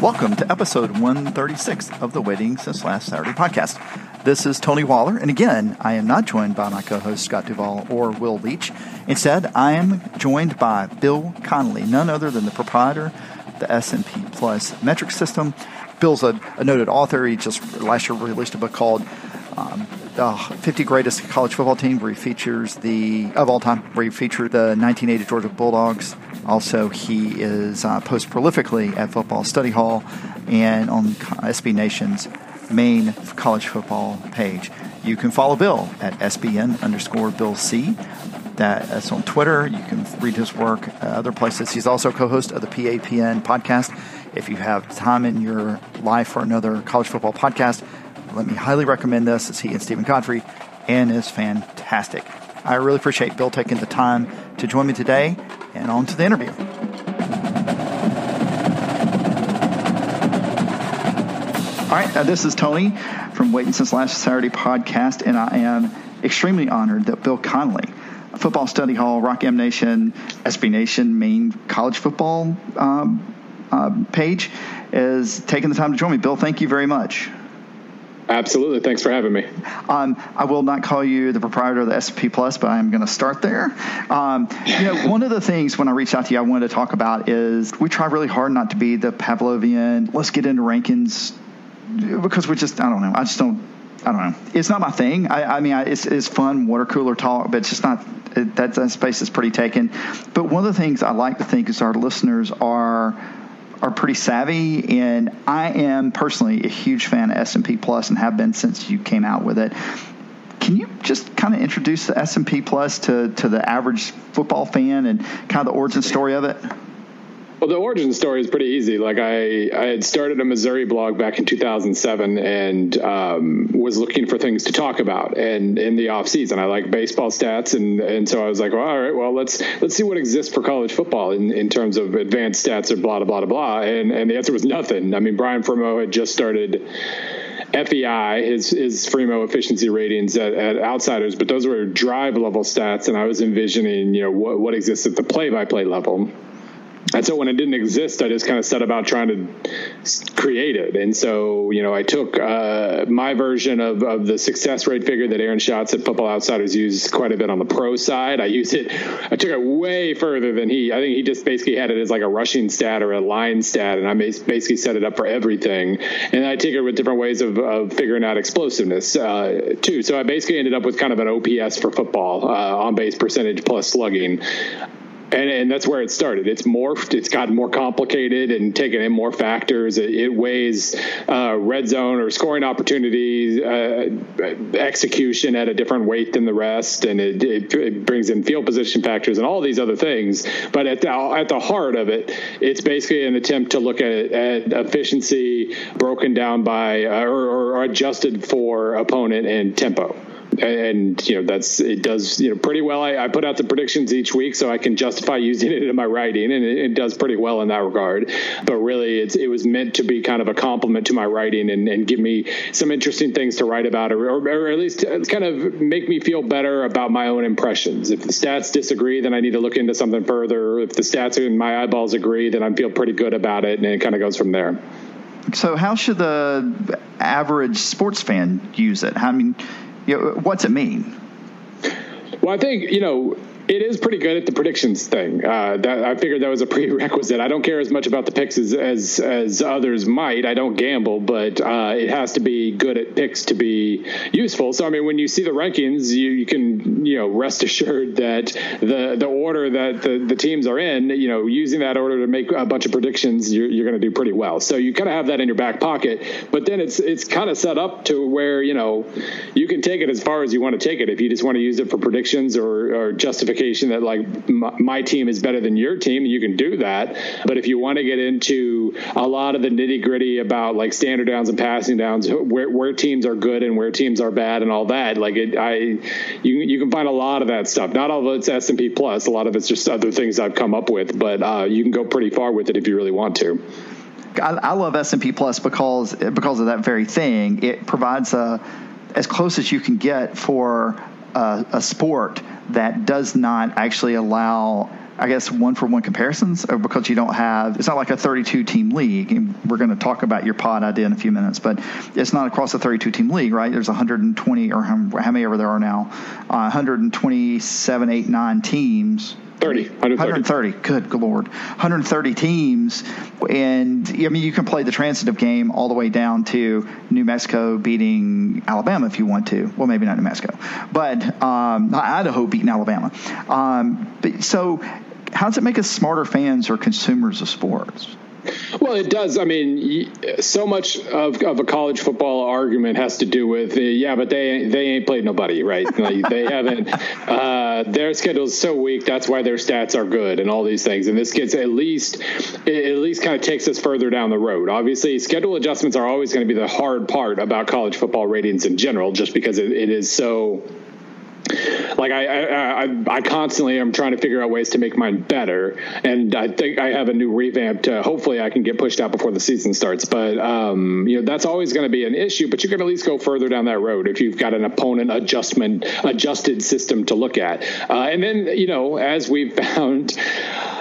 Welcome to episode 136 of the Waiting Since Last Saturday podcast. This is Tony Waller, and again, I am not joined by my co host Scott Duvall or Will Leach. Instead, I am joined by Bill Connelly, none other than the proprietor of the S&P Plus metric system. Bill's a, a noted author. He just last year released a book called um, the 50 greatest college football team, where he features the of all time, where he featured the 1980 Georgia Bulldogs. Also, he is uh, post prolifically at Football Study Hall and on SB Nation's main college football page. You can follow Bill at SBN underscore Bill C. That's on Twitter. You can read his work uh, other places. He's also co-host of the PAPN podcast. If you have time in your life for another college football podcast, let me highly recommend this. It's he and Steven Godfrey, and is fantastic. I really appreciate Bill taking the time to join me today, and on to the interview. All right, this is Tony from Waiting Since Last Saturday podcast, and I am extremely honored that Bill Connelly, Football Study Hall, Rock M Nation, SB Nation, main college football um, uh, page, is taking the time to join me. Bill, thank you very much. Absolutely. Thanks for having me. Um, I will not call you the proprietor of the S&P Plus, but I'm going to start there. Um, you know, one of the things when I reached out to you, I wanted to talk about is we try really hard not to be the Pavlovian. Let's get into rankings because we just I don't know. I just don't. I don't know. It's not my thing. I, I mean, I, it's, it's fun water cooler talk, but it's just not. It, that, that space is pretty taken. But one of the things I like to think is our listeners are are pretty savvy, and I am personally a huge fan of S&P Plus and have been since you came out with it. Can you just kind of introduce the S&P Plus to, to the average football fan and kind of the origin story of it? Well, the origin story is pretty easy. Like I, I had started a Missouri blog back in 2007 and um, was looking for things to talk about. And in the off season, I like baseball stats, and and so I was like, well, all right, well let's let's see what exists for college football in, in terms of advanced stats or blah blah blah blah. And and the answer was nothing. I mean, Brian Fremeau had just started. FEI, his his Fremeau efficiency ratings at, at, outsiders, but those were drive level stats, and I was envisioning, you know, what what exists at the play by play level and so when it didn't exist, I just kind of set about trying to create it. And so, you know, I took uh, my version of, of the success rate figure that Aaron Schatz at Football Outsiders used quite a bit on the pro side. I used it, I took it way further than he. I think he just basically had it as like a rushing stat or a line stat, and I basically set it up for everything. And I it with different ways of, of figuring out explosiveness uh, too. So I basically ended up with kind of an OPS for football, uh, on base percentage plus slugging and, and that's where it started. It's morphed. It's gotten more complicated and taken in more factors. It, it weighs uh, red zone or scoring opportunities, uh, execution at a different weight than the rest, and it, it, it, brings in field position factors and all these other things. But at the, at the heart of it, it's basically an attempt to look at, at efficiency broken down by uh, or, or adjusted for opponent and tempo and you know that's it does you know pretty well. I, I, put out the predictions each week, so I can justify using it in my writing, and it, it does pretty well in that regard. But really, it's, it was meant to be kind of a compliment to my writing and, and give me some interesting things to write about, or, or, at least uh, kind of make me feel better about my own impressions. If the stats disagree, then I need to look into something further. If the stats and my eyeballs agree, then I feel pretty good about it, and it kind of goes from there. So, how should the average sports fan use it? I mean, you know, what's it mean? Well, I think you know it is pretty good at the predictions thing. Uh, that, I figured that was a prerequisite. I don't care as much about the picks as as, as others might. I don't gamble, but uh, it has to be good at picks to be useful. So I mean, when you see the rankings, you, you can you know rest assured that the the order that the, the teams are in, you know, using that order to make a bunch of predictions, you're, you're going to do pretty well. So you kind of have that in your back pocket. But then it's it's kind of set up to where you know you can take it as far as you want to take it. If you just want to use it for predictions or, or justification that like my, my team is better than your team, you can do that. But if you want to get into a lot of the nitty gritty about like standard downs and passing downs, where, where teams are good and where teams are bad and all that, like it, I, you you can find a lot of that stuff. Not all of it's S and P plus. A lot of it's just other things I've come up with, but uh, you can go pretty far with it if you really want to. I, I love S and P plus because because of that very thing. It provides a as close as you can get for a, a sport that does not actually allow I guess one for one comparisons because you don't have it's not like a 32 team league. And we're going to talk about your pod idea in a few minutes, but it's not across a 32 team league, right? There's 120 or how, many ever there are now, uh, 127, 8, 9 teams 30, 130. 130. Good lord, 130 teams, and I mean you can play the transitive game all the way down to New Mexico beating Alabama if you want to. Well, maybe not New Mexico, but um, Idaho beating Alabama. Um, but, so, how does it make us smarter fans or consumers of sports? Well, it does. I mean, so much of, of a college football argument has to do with, uh, yeah, but they they ain't played nobody, right? Like, they haven't. Uh, their schedule is so weak. That's why their stats are good, and all these things. And this gets at least at least kind of takes us further down the road. Obviously, schedule adjustments are always going to be the hard part about college football ratings in general, just because it, it is so like I, I, I, I, constantly am trying to figure out ways to make mine better, and I think I have a new revamp. To, hopefully, I can get pushed out before the season starts. But um, you know that's always going to be an issue. But you can at least go further down that road if you've got an opponent adjustment adjusted system to look at. Uh, and then you know, as we've found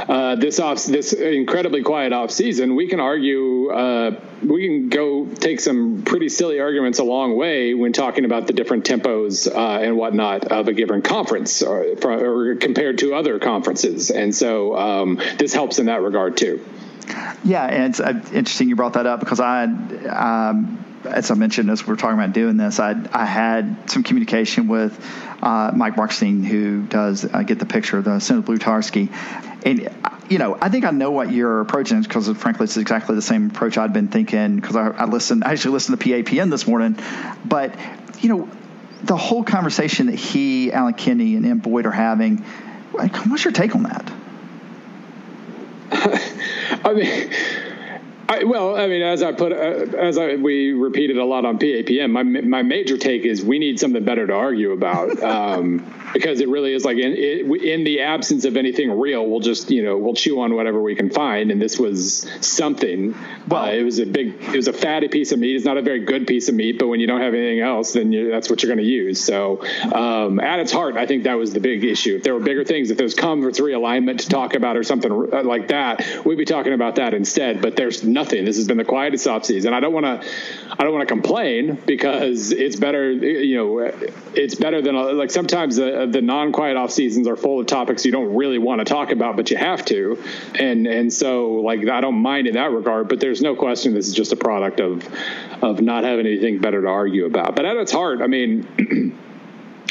uh, this off this incredibly quiet off season, we can argue. Uh, we can go take some pretty silly arguments a long way when talking about the different tempos uh, and whatnot of a given conference or, or, compared to other conferences. And so um, this helps in that regard too. Yeah, and it's uh, interesting you brought that up because I, um, as I mentioned, as we are talking about doing this, I, I had some communication with uh, Mike Markstein, who does uh, get the picture, of the Senator Blutarsky. And, you know, I think I know what you're approaching because, frankly, it's exactly the same approach I'd been thinking because I, I listened, I actually listened to PAPN this morning. But, you know, the whole conversation that he, Alan Kinney, and Ian Boyd are having, what's your take on that? I mean, I, well, I mean, as I put, uh, as I, we repeated a lot on PAPN, my my major take is we need something better to argue about. Um, because it really is like in, in the absence of anything real, we'll just you know we'll chew on whatever we can find. And this was something. Well, uh, it was a big, it was a fatty piece of meat. It's not a very good piece of meat, but when you don't have anything else, then that's what you're going to use. So um, at its heart, I think that was the big issue. If there were bigger things, if there's conference realignment to talk about or something uh, like that, we'd be talking about that instead. But there's nothing. This has been the quietest offseason. I don't want to, I don't want to complain because it's better. You know, it's better than like sometimes the the non-quiet off seasons are full of topics you don't really want to talk about, but you have to. And and so like I don't mind in that regard, but there's no question this is just a product of of not having anything better to argue about. But at its heart, I mean.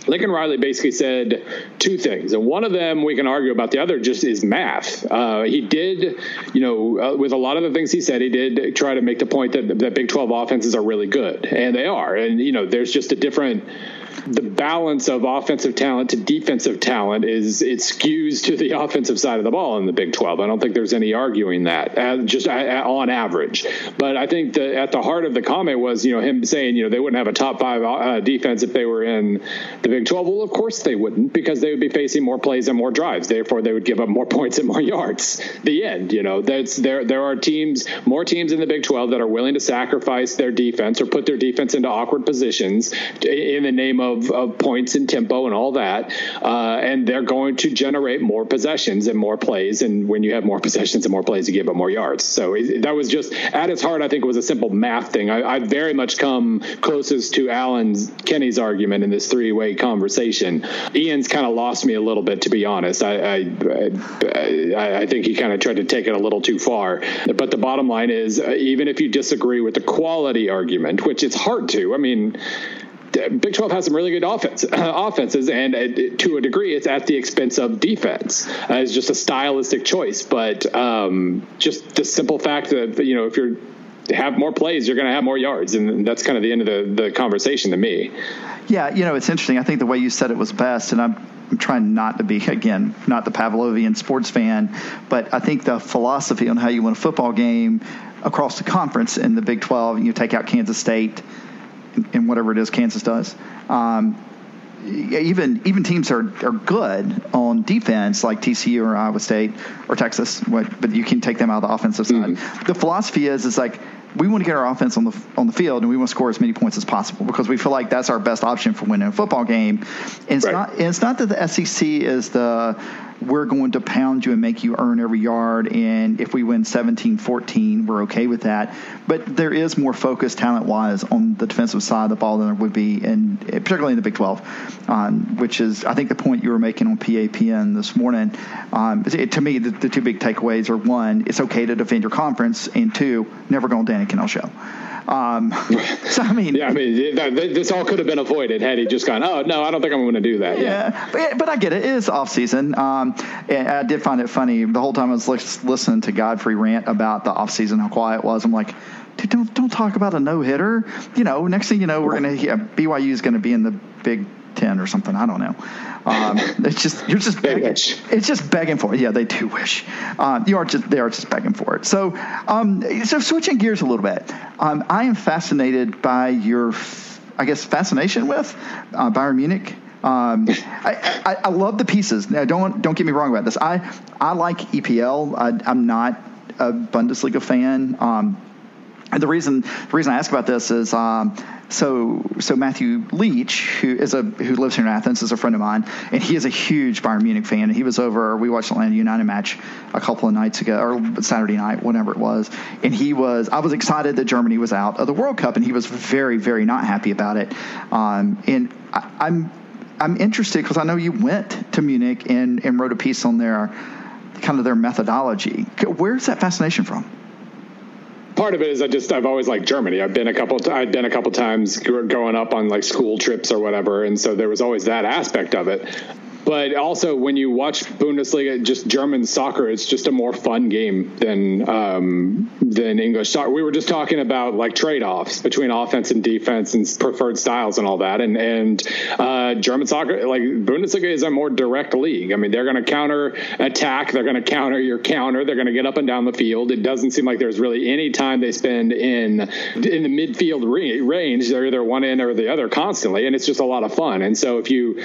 Lincoln Riley basically said two things, and one of them we can argue about. The other just is math. Uh, he did, you know, uh, with a lot of the things he said, he did try to make the point that the Big 12 offenses are really good, and they are. And you know, there's just a different the balance of offensive talent to defensive talent is it skews to the offensive side of the ball in the Big 12. I don't think there's any arguing that, uh, just uh, on average. But I think the, at the heart of the comment was, you know, him saying, you know, they wouldn't have a top five uh, defense if they were in the Big 12. Well, of course they wouldn't, because they would be facing more plays and more drives. Therefore, they would give up more points and more yards. The end. You know, that's there. There are teams, more teams in the Big 12 that are willing to sacrifice their defense or put their defense into awkward positions in the name of of, of points and tempo and all that. Uh, and they're going to generate more possessions and more plays. And when you have more possessions and more plays, you give up more yards. So it, that was just at its heart, I think it was a simple math thing. I, I very much come closest to Alan's Kenny's argument in this three way conversation. Ian's kind of lost me a little bit, to be honest. I, I, I, I think he kind of tried to take it a little too far. But the bottom line is, uh, even if you disagree with the quality argument, which it's hard to, I mean, Big 12 has some really good offense, offenses, and uh, to a degree, it's at the expense of defense. Uh, it's just a stylistic choice, but um, just the simple fact that you know if you're have more plays, you're going to have more yards, and that's kind of the end of the, the conversation to me. Yeah, you know, it's interesting. I think the way you said it was best, and I'm I'm trying not to be again not the Pavlovian sports fan, but I think the philosophy on how you win a football game across the conference in the Big 12, you take out Kansas State in whatever it is Kansas does. Um, even even teams are, are good on defense like TCU or Iowa State or Texas, but you can take them out of the offensive side. Mm-hmm. The philosophy is is like we want to get our offense on the on the field and we want to score as many points as possible because we feel like that's our best option for winning a football game. And it's right. not and it's not that the SEC is the we're going to pound you and make you earn every yard. And if we win 17 14, we're okay with that. But there is more focus talent wise on the defensive side of the ball than there would be, in, particularly in the Big 12, um, which is, I think, the point you were making on PAPN this morning. Um, it, to me, the, the, two big takeaways are one, it's okay to defend your conference, and two, never go on Danny Kanell show. Um, so I mean, yeah, I mean, this all could have been avoided had he just gone. Oh no, I don't think I'm going to do that. Yeah, but, but, I get it. It is off season. Um, and I did find it funny the whole time I was listening to Godfrey rant about the off season, how quiet it was. I'm like, dude, don't don't talk about a no hitter. You know, next thing you know, we're gonna yeah, BYU is going to be in the Big Ten or something. I don't know. Um, it's just you're just begging. It's just begging for it. Yeah, they do wish. Um, you are just they are just begging for it. So, um, so switching gears a little bit, um, I am fascinated by your, I guess, fascination with uh, Bayern Munich. Um, I, I, I, love the pieces. Now, don't don't get me wrong about this. I I like EPL. I, am not a Bundesliga fan. Um, and the reason the reason I ask about this is um, so so Matthew Leach, who is a who lives here in Athens, is a friend of mine, and he is a huge Bayern Munich fan. He was over. We watched the Atlanta United match a couple of nights ago, or Saturday night, whatever it was, and he was. I was excited that Germany was out of the World Cup, and he was very very not happy about it. Um, and I, I'm I'm interested because I know you went to Munich and and wrote a piece on their kind of their methodology. Where's that fascination from? Part of it is I just I've always liked Germany. I've been a couple I've been a couple times growing up on like school trips or whatever, and so there was always that aspect of it. But also, when you watch Bundesliga, just German soccer, it's just a more fun game than um, than English soccer. We were just talking about like trade offs between offense and defense and preferred styles and all that. And and uh, German soccer, like Bundesliga, is a more direct league. I mean, they're going to counter attack. They're going to counter your counter. They're going to get up and down the field. It doesn't seem like there's really any time they spend in in the midfield range. They're either one end or the other constantly, and it's just a lot of fun. And so if you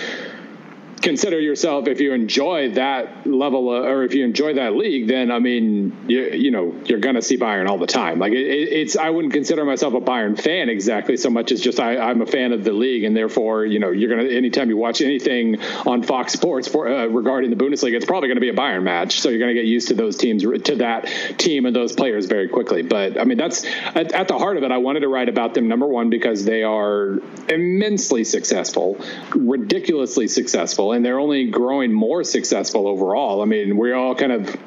consider yourself if you enjoy that level of, or if you enjoy that league then i mean you, you know you're to see bayern all the time. Like it, it's i wouldn't consider myself a bayern fan exactly so much as just I, am a fan of the league and therefore you know you're to anytime you watch anything on fox sports for uh, regarding the bundesliga it's probably to be a bayern match. So you're to get used to those teams to that team and those players very quickly. But i mean that's at, at the heart of it i wanted to write about them number one because they are immensely successful ridiculously successful and they're only growing more successful overall. I mean, we're all kind of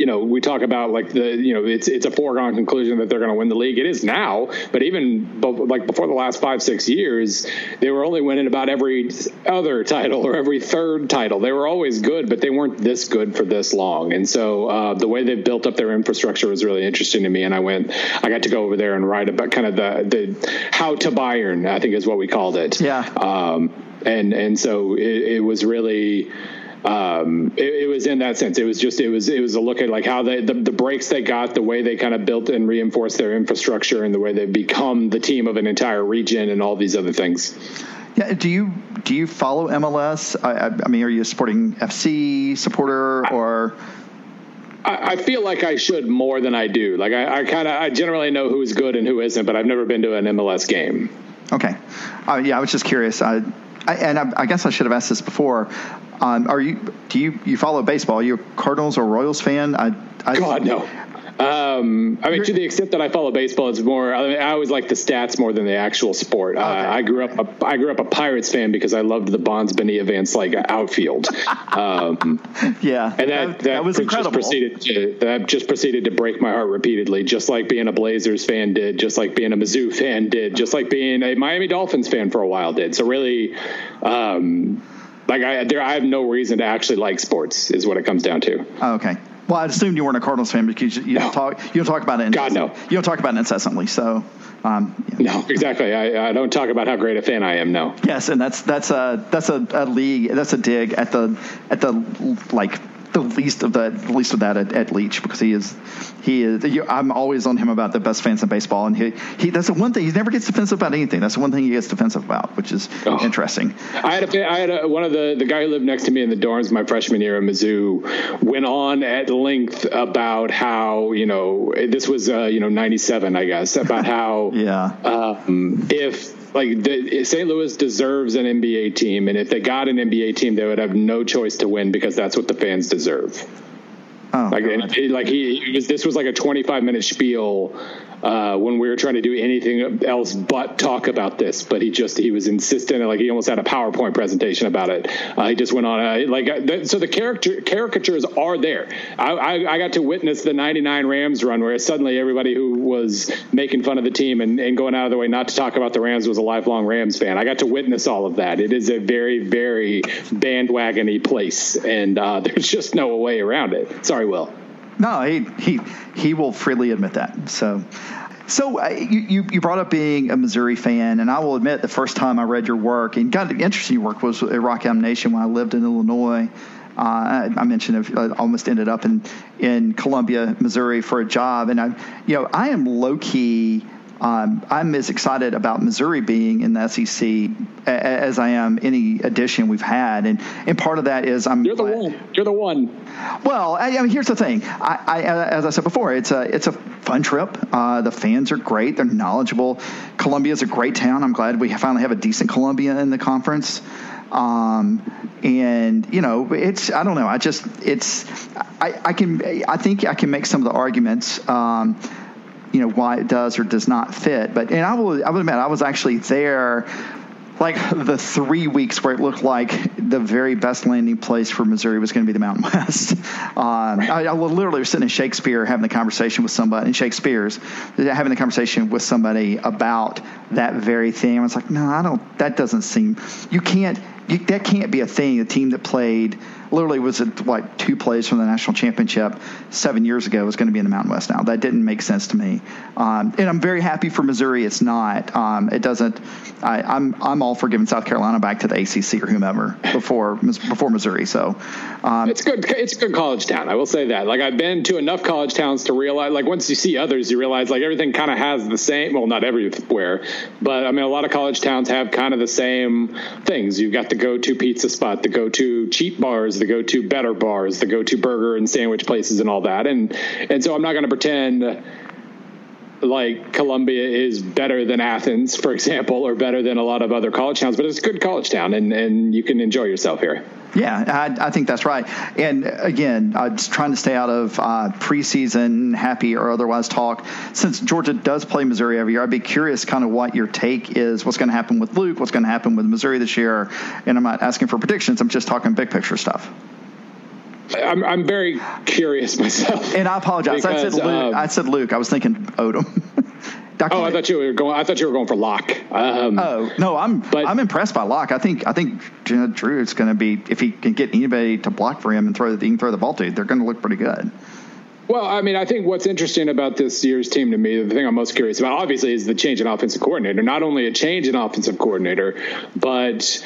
you know, we talk about like the, you know, it's it's a foregone conclusion that they're going to win the league. It is now, but even like before the last five six years, they were only winning about every other title or every third title. They were always good, but they weren't this good for this long. And so uh, the way they've built up their infrastructure was really interesting to me. And I went, I got to go over there and write about kind of the the how to Bayern, I think is what we called it. Yeah. Um, and and so it, it was really um, it, it, was in that sense. It was just it was it was a look at like how they the, the breaks they got, the way they kind of built and reinforced their infrastructure, and the way they've become the team of an entire region, and all these other things. Yeah. Do you do you follow MLS? I, I mean, are you a Sporting KC supporter or? I, feel like I should more than I do. Like I, I kind of I generally know who's good and who isn't, but I've never been to an MLS game. Okay. Uh, yeah, I was just curious. I, I, and I, I, guess I should have asked this before. Um, are you do you you follow baseball? Are you a Cardinals or Royals fan? I, I God no. Um, I mean, to the extent that I follow baseball, it's more. I, mean, I always like the stats more than the actual sport. Uh, okay. Uh, I grew up. A, I grew up a Pirates fan because I loved the Bonds Bonilla Van Slyke outfield. Um, yeah, and that that, that was incredible. Just proceeded to, that just proceeded to break my heart repeatedly, just like being a Blazers fan did, just like being a Mizzou fan did, just like being a Miami Dolphins fan for a while did. So really. Um, like I, there, I have no reason to actually like sports. Is what it comes down to. Oh, okay. Well, I assumed you weren't a Cardinals fan because you, you no. don't talk you don't talk about it. God no, you don't talk about it incessantly. So, um, yeah. no, exactly. I, I, don't talk about how great a fan I am. No. Yes, and that's that's a that's a, a league. That's a dig at the at the like the least of the, the least of that at, at, Leach because he is he is. I'm always on him about the best fans in baseball, and he he that's the one thing he never gets defensive about anything. That's the one thing he gets defensive about, which is oh. interesting. I had a I had a, one of the the guy who lived next to me in the dorms my freshman year at Mizzou went on at length about how you know this was uh, you know 97 I guess about how yeah um, if like the, St. Louis deserves an NBA team, and if they got an NBA team, they would have no choice to win because that's what the fans deserve. Oh, like, like he, was, this was like a 25 minute spiel uh, when we were trying to do anything else but talk about this. But he just he was insistent, like he almost had a PowerPoint presentation about it. Uh, he just went on uh, like uh, so the character caricatures are there. I, I, I, got to witness the '99 Rams run where suddenly everybody who was making fun of the team and, and going out of the way not to talk about the Rams was a lifelong Rams fan. I got to witness all of that. It is a very very bandwagony place, and uh, there's just no way around it. Sorry, Will. No, he he he will freely admit that. So. So uh, you, you brought up being a Missouri fan, and I will admit the first time I read your work and got interested in your work was at Rock Nation when I lived in Illinois. Uh, I mentioned I uh, almost ended up in in Columbia, Missouri for a job, and I, you know, I am low key um, I'm as excited about Missouri being in the SEC as I am any addition we've had, and and part of that is I'm. You're the one. You're the one. Well, I, I mean, here's the thing. I, I, as I said before, it's a it's a fun trip. Uh, the fans are great. They're knowledgeable. Columbia is a great town. I'm glad we finally have a decent Columbia in the conference. Um, and you know, it's I don't know. I just it's I, I can I think I can make some of the arguments. Um, you know why it does or does not fit. But and I will I will admit I was actually there like the three weeks where it looked like the very best landing place for Missouri was going to be the Mountain West. Um, I, I literally was sitting in Shakespeare having a conversation with somebody, in Shakespeare's, having a conversation with somebody about that very thing. I was like, no, I don't, that doesn't seem, you can't, you, that can't be a thing. A team that played literally was it like two plays from the national championship seven years ago was going to be in the Mountain West now. That didn't make sense to me, um, and I'm very happy for Missouri. It's not. Um, it doesn't. I, am I'm, I'm all for giving South Carolina back to the ACC or whomever before before Missouri. So um, it's good. It's a good college town. I will say that. Like I've been to enough college towns to realize. Like once you see others, you realize like everything kind of has the same. Well, not everywhere, but I mean a lot of college towns have kind of the same things. You've got the go-to pizza spot, the go-to cheap bars the go to better bars, the go to burger and sandwich places, and all that. And and so I'm not going to pretend like Columbia is better than Athens, for example, or better than a lot of other college towns, but it's a good college town, and and you can enjoy yourself here. Yeah, I, I, think that's right. And again, I'm just trying to stay out of uh, preseason happy or otherwise talk. Since Georgia does play Missouri every year, I'd be curious kind of what your take is. What's going to happen with Luke? What's going to happen with Missouri this year? And I'm not asking for predictions. I'm just talking big picture stuff. I'm, I'm very curious myself. And I apologize. Because, I said Luke. Um, I said Luke. I was thinking Odom. Oh, I thought you were going. I thought you were going for Lock. Um, oh no, I'm but, I'm impressed by Lock. I think I think Drew is going to be if he can get anybody to block for him and throw the, he can throw the ball to, they're going to look pretty good. Well, I mean, I think what's interesting about this year's team to me, the thing I'm most curious about, obviously, is the change in offensive coordinator. Not only a change in offensive coordinator, but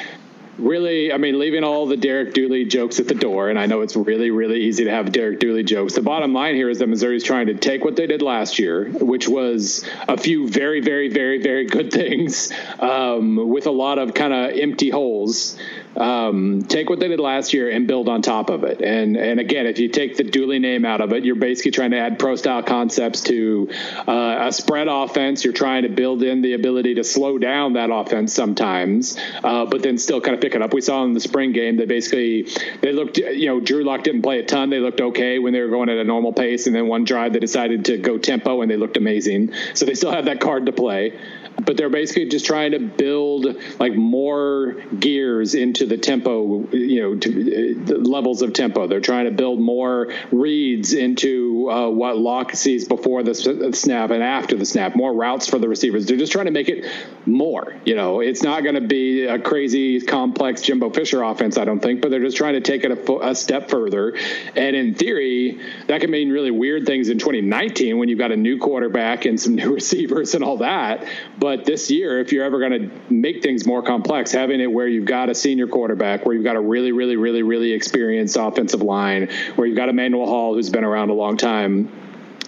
really, I mean, leaving all the Derek Dooley jokes at the door, and I know it's really, really easy to have Derek Dooley jokes. The bottom line here is that Missouri's trying to take what they did last year, which was a few very, very, very, very good things um, with a lot of kind of empty holes, um, take what they did last year and build on top of it. And and again, if you take the Dooley name out of it, you're basically trying to add pro style concepts to uh, a spread offense. You're trying to build in the ability to slow down that offense sometimes, uh, but then still kind of pick it up. We saw in the spring game that basically they looked, you know, Drew Lock didn't play a ton. They looked okay when they were going at a normal pace, and then one drive they decided to go tempo and they looked amazing. So they still have that card to play but they're basically just trying to build like more gears into the tempo, you know, to, uh, levels of tempo. They're trying to build more reads into uh, what Lock sees before the snap and after the snap, more routes for the receivers. They're just trying to make it more. You know, it's not going to be a crazy complex Jimbo Fisher offense, I don't think, but they're just trying to take it a, a step further. And in theory, that can mean really weird things in 2019 when you've got a new quarterback and some new receivers and all that. But this year, if you're ever going to make things more complex, having it where you've got a senior quarterback, where you've got a really, really, really, really experienced offensive line, where you've got Emmanuel Hall, who's been around a long time,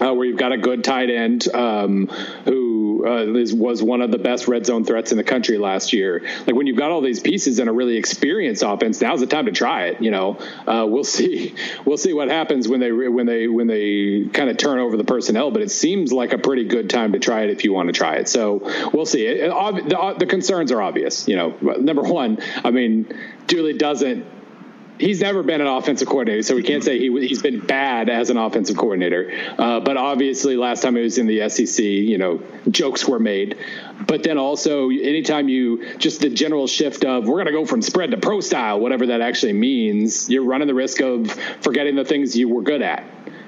uh, where you've got a good tight end um, who uh, is, was one of the best red zone threats in the country last year. Like when you've got all these pieces and a really experienced offense, now's the time to try it. You know, uh, we'll see. We'll see what happens when they when they when they kind of turn over the personnel. But it seems like a pretty good time to try it if you want to try it. So we'll see. It, it, the, the concerns are obvious. You know, number one, I mean, Dooley doesn't he's never been an offensive coordinator, so we can't say he he's been bad as an offensive coordinator. Uh, but obviously, last time he was in the SEC, you know, jokes were made. But then also, anytime you just the general shift of we're going to go from spread to pro style, whatever that actually means, you're running the risk of forgetting the things you were good at,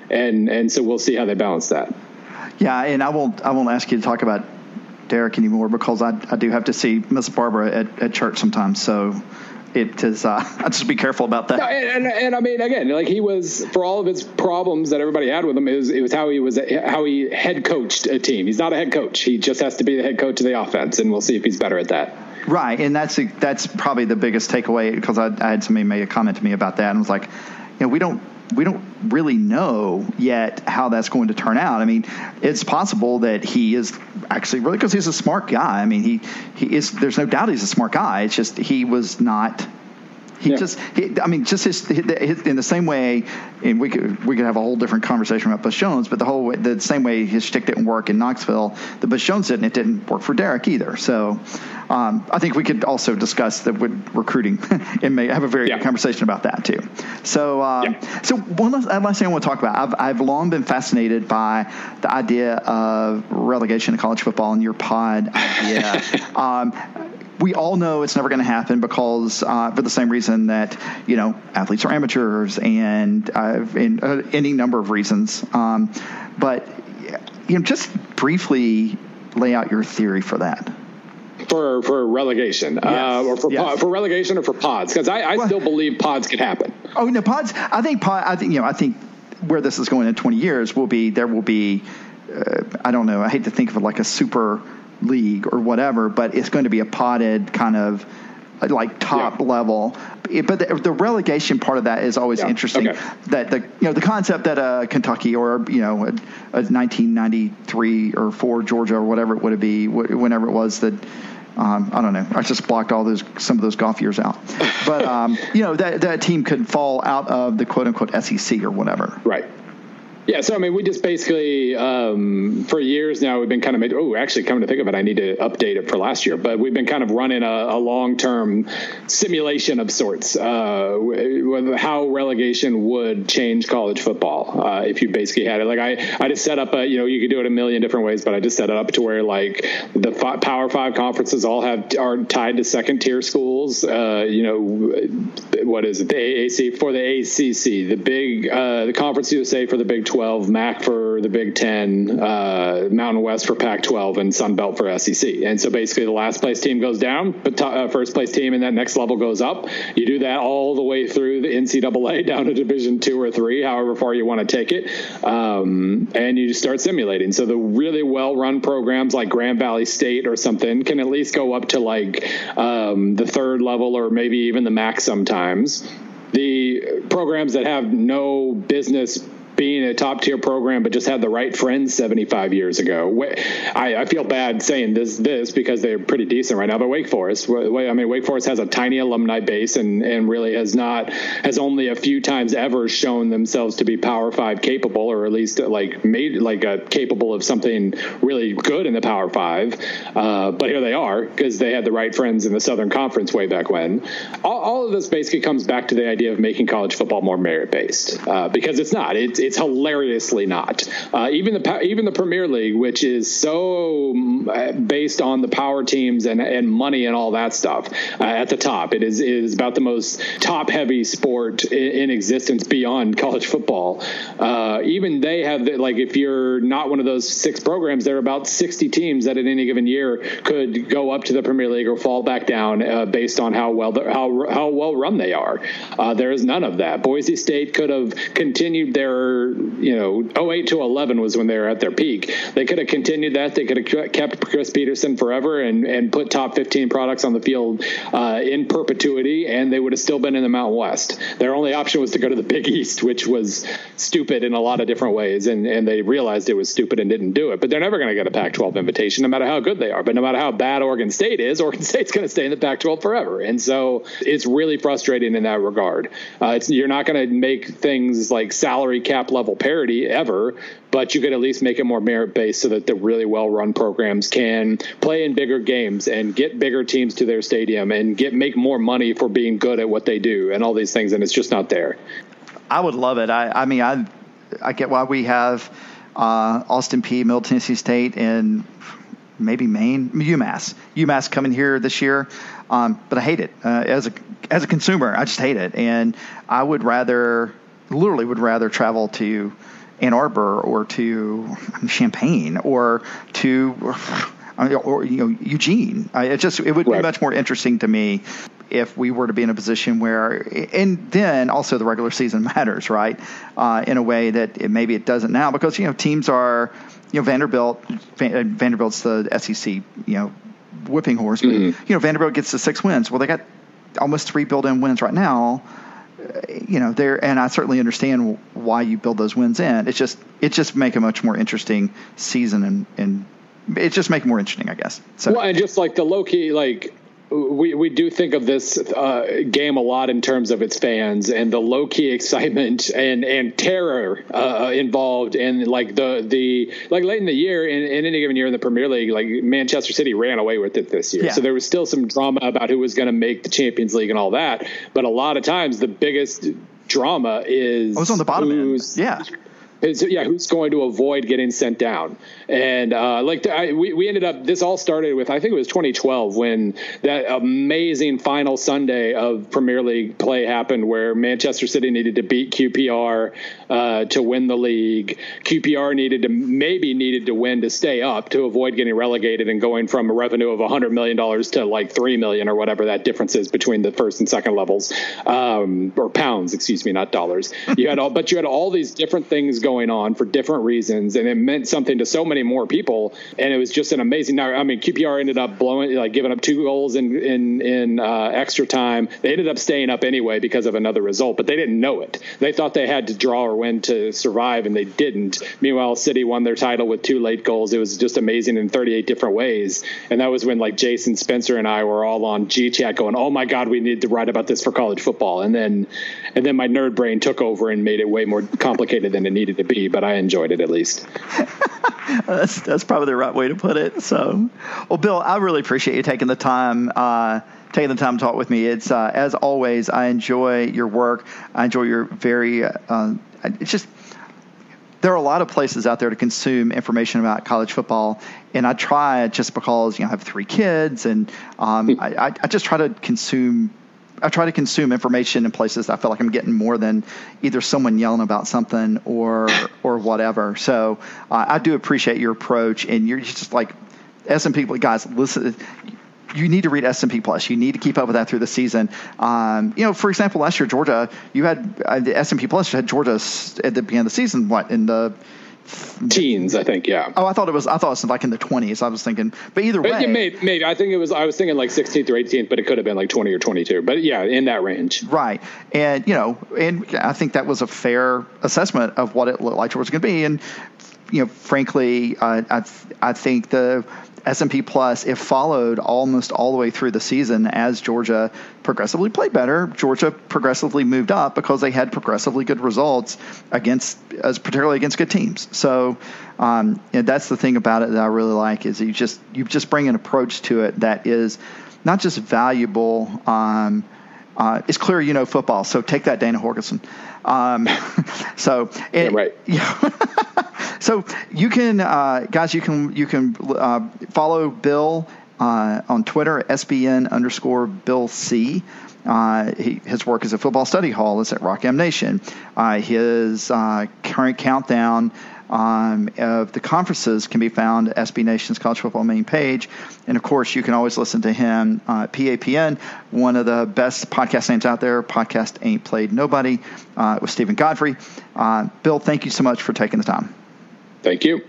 and and so we'll see how they balance that. Yeah, and I won't I won't ask you to talk about Derek anymore because I, I do have to see Miss Barbara at, at church sometimes. So it is. Uh, I'll just be careful about that. No, and, and, and, I mean, again, like he was for all of his problems that everybody had with him, it was, it was how he was how he head coached a team. He's not a head coach. He just has to be the head coach of the offense, and we'll see if he's better at that. Right, and that's that's probably the biggest takeaway because I, I had somebody make a comment to me about that and was like, you know, we don't we don't really know yet how that's going to turn out. I mean, it's possible that he is actually really because he's a smart guy. I mean, he he is. There's no doubt he's a smart guy. It's just he was not. He yeah. just, he, I mean, just his, his, in the same way, and we could we could have a whole different conversation about Butch Jones, but the whole way, the same way his shtick didn't work in Knoxville, the Butch Jones didn't. It didn't work for Derek either. So, um, I think we could also discuss that with recruiting and may have a very yeah. good conversation about that too. So, um, yeah. so one last, last thing I want to talk about. I've, I've long been fascinated by the idea of relegation in college football and your pod idea. um, we all know it's never going to happen because uh, for the same reason that you know athletes are amateurs and uh, in uh, any number of reasons. Um, but you know, just briefly lay out your theory for that for for relegation, uh, yes. uh, or for yes. for relegation, or for pods? Because I, I well, still believe pods could happen. Oh no, pods. I think pod. I think you know. I think where this is going in 20 years will be there will be. Uh, I don't know. I hate to think of it like a super league or whatever, but it's going to be a potted kind of like top yeah. level. But the, the, relegation part of that is always yeah. interesting. Okay. That the you know the concept that a Kentucky or you know a, a 1993 or four Georgia or whatever it would be whenever it was that um, I don't know. I just blocked all those some of those Goff years out. But um, you know that that team could fall out of the quote unquote SEC or whatever. Right. Yeah, so I mean, we just basically um, for years now we've been kind of made. Oh, actually, coming to think of it, I need to update it for last year. But we've been kind of running a, a long term simulation of sorts, uh, how relegation would change college football uh, if you basically had it. Like I, I just set up a, you know, you could do it a million different ways, but I just set it up to where like the Power Five conferences all have are tied to second tier schools. Uh, you know, what is it? The AAC for the ACC, the big uh, the Conference USA for the Big Twelve. 12, MAC for the Big Ten, uh, Mountain West for Pac 12, and Sun Belt for SEC. And so basically, the last place team goes down, but uh, first place team in that next level goes up. You do that all the way through the NCAA down to Division two or three, however far you want to take it, um, and you just start simulating. So the really well run programs like Grand Valley State or something can at least go up to like um, the third level or maybe even the MAC sometimes the programs that have no business being a top tier program, but just had the right friends 75 years ago. I, I, feel bad saying this this because they're pretty decent right now. But Wake Forest, I mean, Wake Forest has a tiny alumni base and and really has not has only a few times ever shown themselves to be Power Five capable, or at least like made like a, capable of something really good in the Power Five. Uh, but here they are because they had the right friends in the Southern Conference way back when. All, all, of this basically comes back to the idea of making college football more merit based uh, because it's not. It's it's hilariously not. Uh, even the even the Premier League, which is so mm, based on the power teams and, and money and all that stuff uh, at the top, it is it is about the most top heavy sport in, in existence beyond college football. Uh, even they have the, like if you're not one of those six programs, there are about 60 teams that in any given year could go up to the Premier League or fall back down uh, based on how well how how well run they are. Uh, there is none of that. Boise State could have continued their you know, 08 to 11 was when they were at their peak. They could have continued that. They could have kept Chris Petersen forever and, and put top 15 products on the field uh, in perpetuity, and they would have still been in the Mountain West. Their only option was to go to the Big East, which was stupid in a lot of different ways, and, and they realized it was stupid and didn't do it. But they're never going to get a Pac 12 invitation, no matter how good they are. But no matter how bad Oregon State is, Oregon State's going to stay in the Pac 12 forever. And so it's really frustrating in that regard. Uh, you're not going to make things like salary cap level parity ever, but you could at least make it more merit based so that the really well run programs can play in bigger games and get bigger teams to their stadium and get make more money for being good at what they do and all these things. And it's just not there. I would love it. I, I mean, I, I get why we have uh, Austin Peay, Middle Tennessee State, and maybe Maine, UMass. UMass coming here this year, um, but I hate it uh, as a as a consumer. I just hate it, and I would rather, literally, would rather travel to Ann Arbor or to Champaign or to or you know Eugene. it just it would right. be much more interesting to me if we were to be in a position where, and then also the regular season matters, right? Uh, in a way that it, maybe it doesn't now because you know teams are, you know Vanderbilt, Vanderbilt's the SEC, you know, whipping horse, but mm-hmm. you know Vanderbilt gets the six wins. Well, they got almost three built-in wins right now. You know, there, and I certainly understand why you build those wins in. It's just, it just make a much more interesting season and and it's just make it more interesting, I guess. So. Well, and just like the low key, like we, we do think of this uh, game a lot in terms of its fans and the low key excitement and and terror uh, involved and like the the like late in the year in, in, any given year in the Premier League like Manchester City ran away with it this year yeah. so there was still some drama about who was going to make the Champions League and all that but a lot of times the biggest drama is I was on the bottom end. yeah yeah, who's going to avoid getting sent down? And uh, like I, we we ended up. This all started with I think it was 2012 when that amazing final Sunday of Premier League play happened, where Manchester City needed to beat QPR uh, to win the league. QPR needed to maybe needed to win to stay up to avoid getting relegated and going from a revenue of 100 million dollars to like three million or whatever that difference is between the first and second levels, um, or pounds, excuse me, not dollars. You had all, but you had all these different things going going on for different reasons, and it meant something to so many more people. And it was just an amazing. Now, I mean, QPR ended up blowing, like giving up two goals in in in uh, extra time. They ended up staying up anyway because of another result, but they didn't know it. They thought they had to draw or win to survive, and they didn't. Meanwhile, City won their title with two late goals. It was just amazing in 38 different ways, and that was when like Jason Spencer and I were all on G chat going, "Oh my God, we need to write about this for college football." And then and then my nerd brain took over and made it way more complicated than it needed to be, but I enjoyed it at least. that's that's probably the right way to put it. So, well, Bill, I really appreciate you taking the time. Uh, taking the time to talk with me. It's uh, as always. I enjoy your work. I enjoy your very. Uh, it's just there are a lot of places out there to consume information about college football, and I try just because you know I have three kids, and um, I, I just try to consume I try to consume information in places that I feel like I'm getting more than either someone yelling about something or or whatever. So uh, I do appreciate your approach, and you're just like S&P guys. Listen, you need to read S&P Plus. You need to keep up with that through the season. Um, you know, for example, last year Georgia, you had uh, the S&P Plus had Georgia at the beginning of the season. What in the teens, I think. Yeah. Oh, I thought it was. I thought it was like in the twenties. I was thinking, but either way, maybe, maybe I think it was. I was thinking like 16th or 18th, but it could have been like 20 or 22. But yeah, in that range. Right, and you know, and I think that was a fair assessment of what it looked like it was going to be, and you know, frankly, uh, I I think the S&P Plus, it followed almost all the way through the season as Georgia progressively played better. Georgia progressively moved up because they had progressively good results against, as particularly against good teams. So um, that's the thing about it that I really like is you just you just bring an approach to it that is not just valuable. Um, uh, it's clear you know football, so take that, Dana Holgorsen. Um, so yeah, right. Yeah. so you can, uh, guys, you can you can uh, follow Bill uh, on Twitter, SBN underscore Bill C. Uh, he, his work as a football study hall is at Rock M Nation. Uh, his uh, current countdown um, of the conferences can be found at SB Nation's college football main page. And of course, you can always listen to him, uh, PAPN, one of the best podcast names out there. Podcast Ain't Played Nobody uh, with Steven Godfrey. Bill, thank you so much for taking the time. Thank you.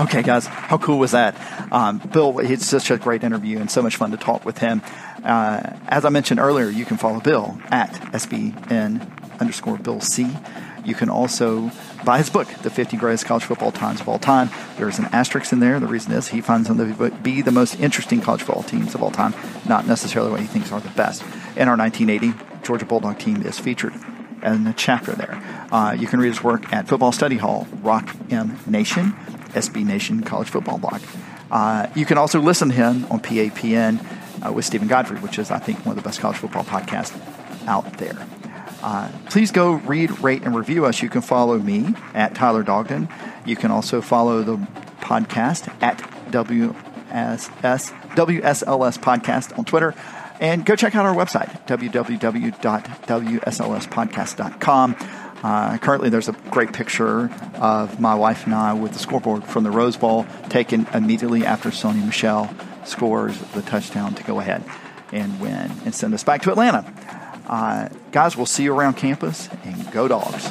Okay, guys, how cool was that? Um, Bill, it's such a great interview and so much fun to talk with him. Uh, as I mentioned earlier, you can follow Bill at SBN underscore Bill C. You can also buy his book, The 50 Greatest College Football Times of All Time. There's an asterisk in there. The reason is he finds them to be the most interesting college football teams of all time, not necessarily what he thinks are the best. In our 1980 Georgia Bulldog team is featured in a chapter there. Uh, you can read his work at Football Study Hall, Rock M Nation, SB Nation College Football Blog. Uh, you can also listen to him on PAPN uh, with Steven Godfrey, which is, I think, one of the best college football podcasts out there. Uh, please go read, rate, and review us. You can follow me at Tyler Dogden. You can also follow the podcast at WSS, WSLS Podcast on Twitter. And go check out our website, www.wslspodcast.com. Uh, currently, there's a great picture of my wife and I with the scoreboard from the Rose Bowl taken immediately after Sony Michel scores the touchdown to go ahead and win and send us back to Atlanta. Uh, guys, we'll see you around campus and go dogs.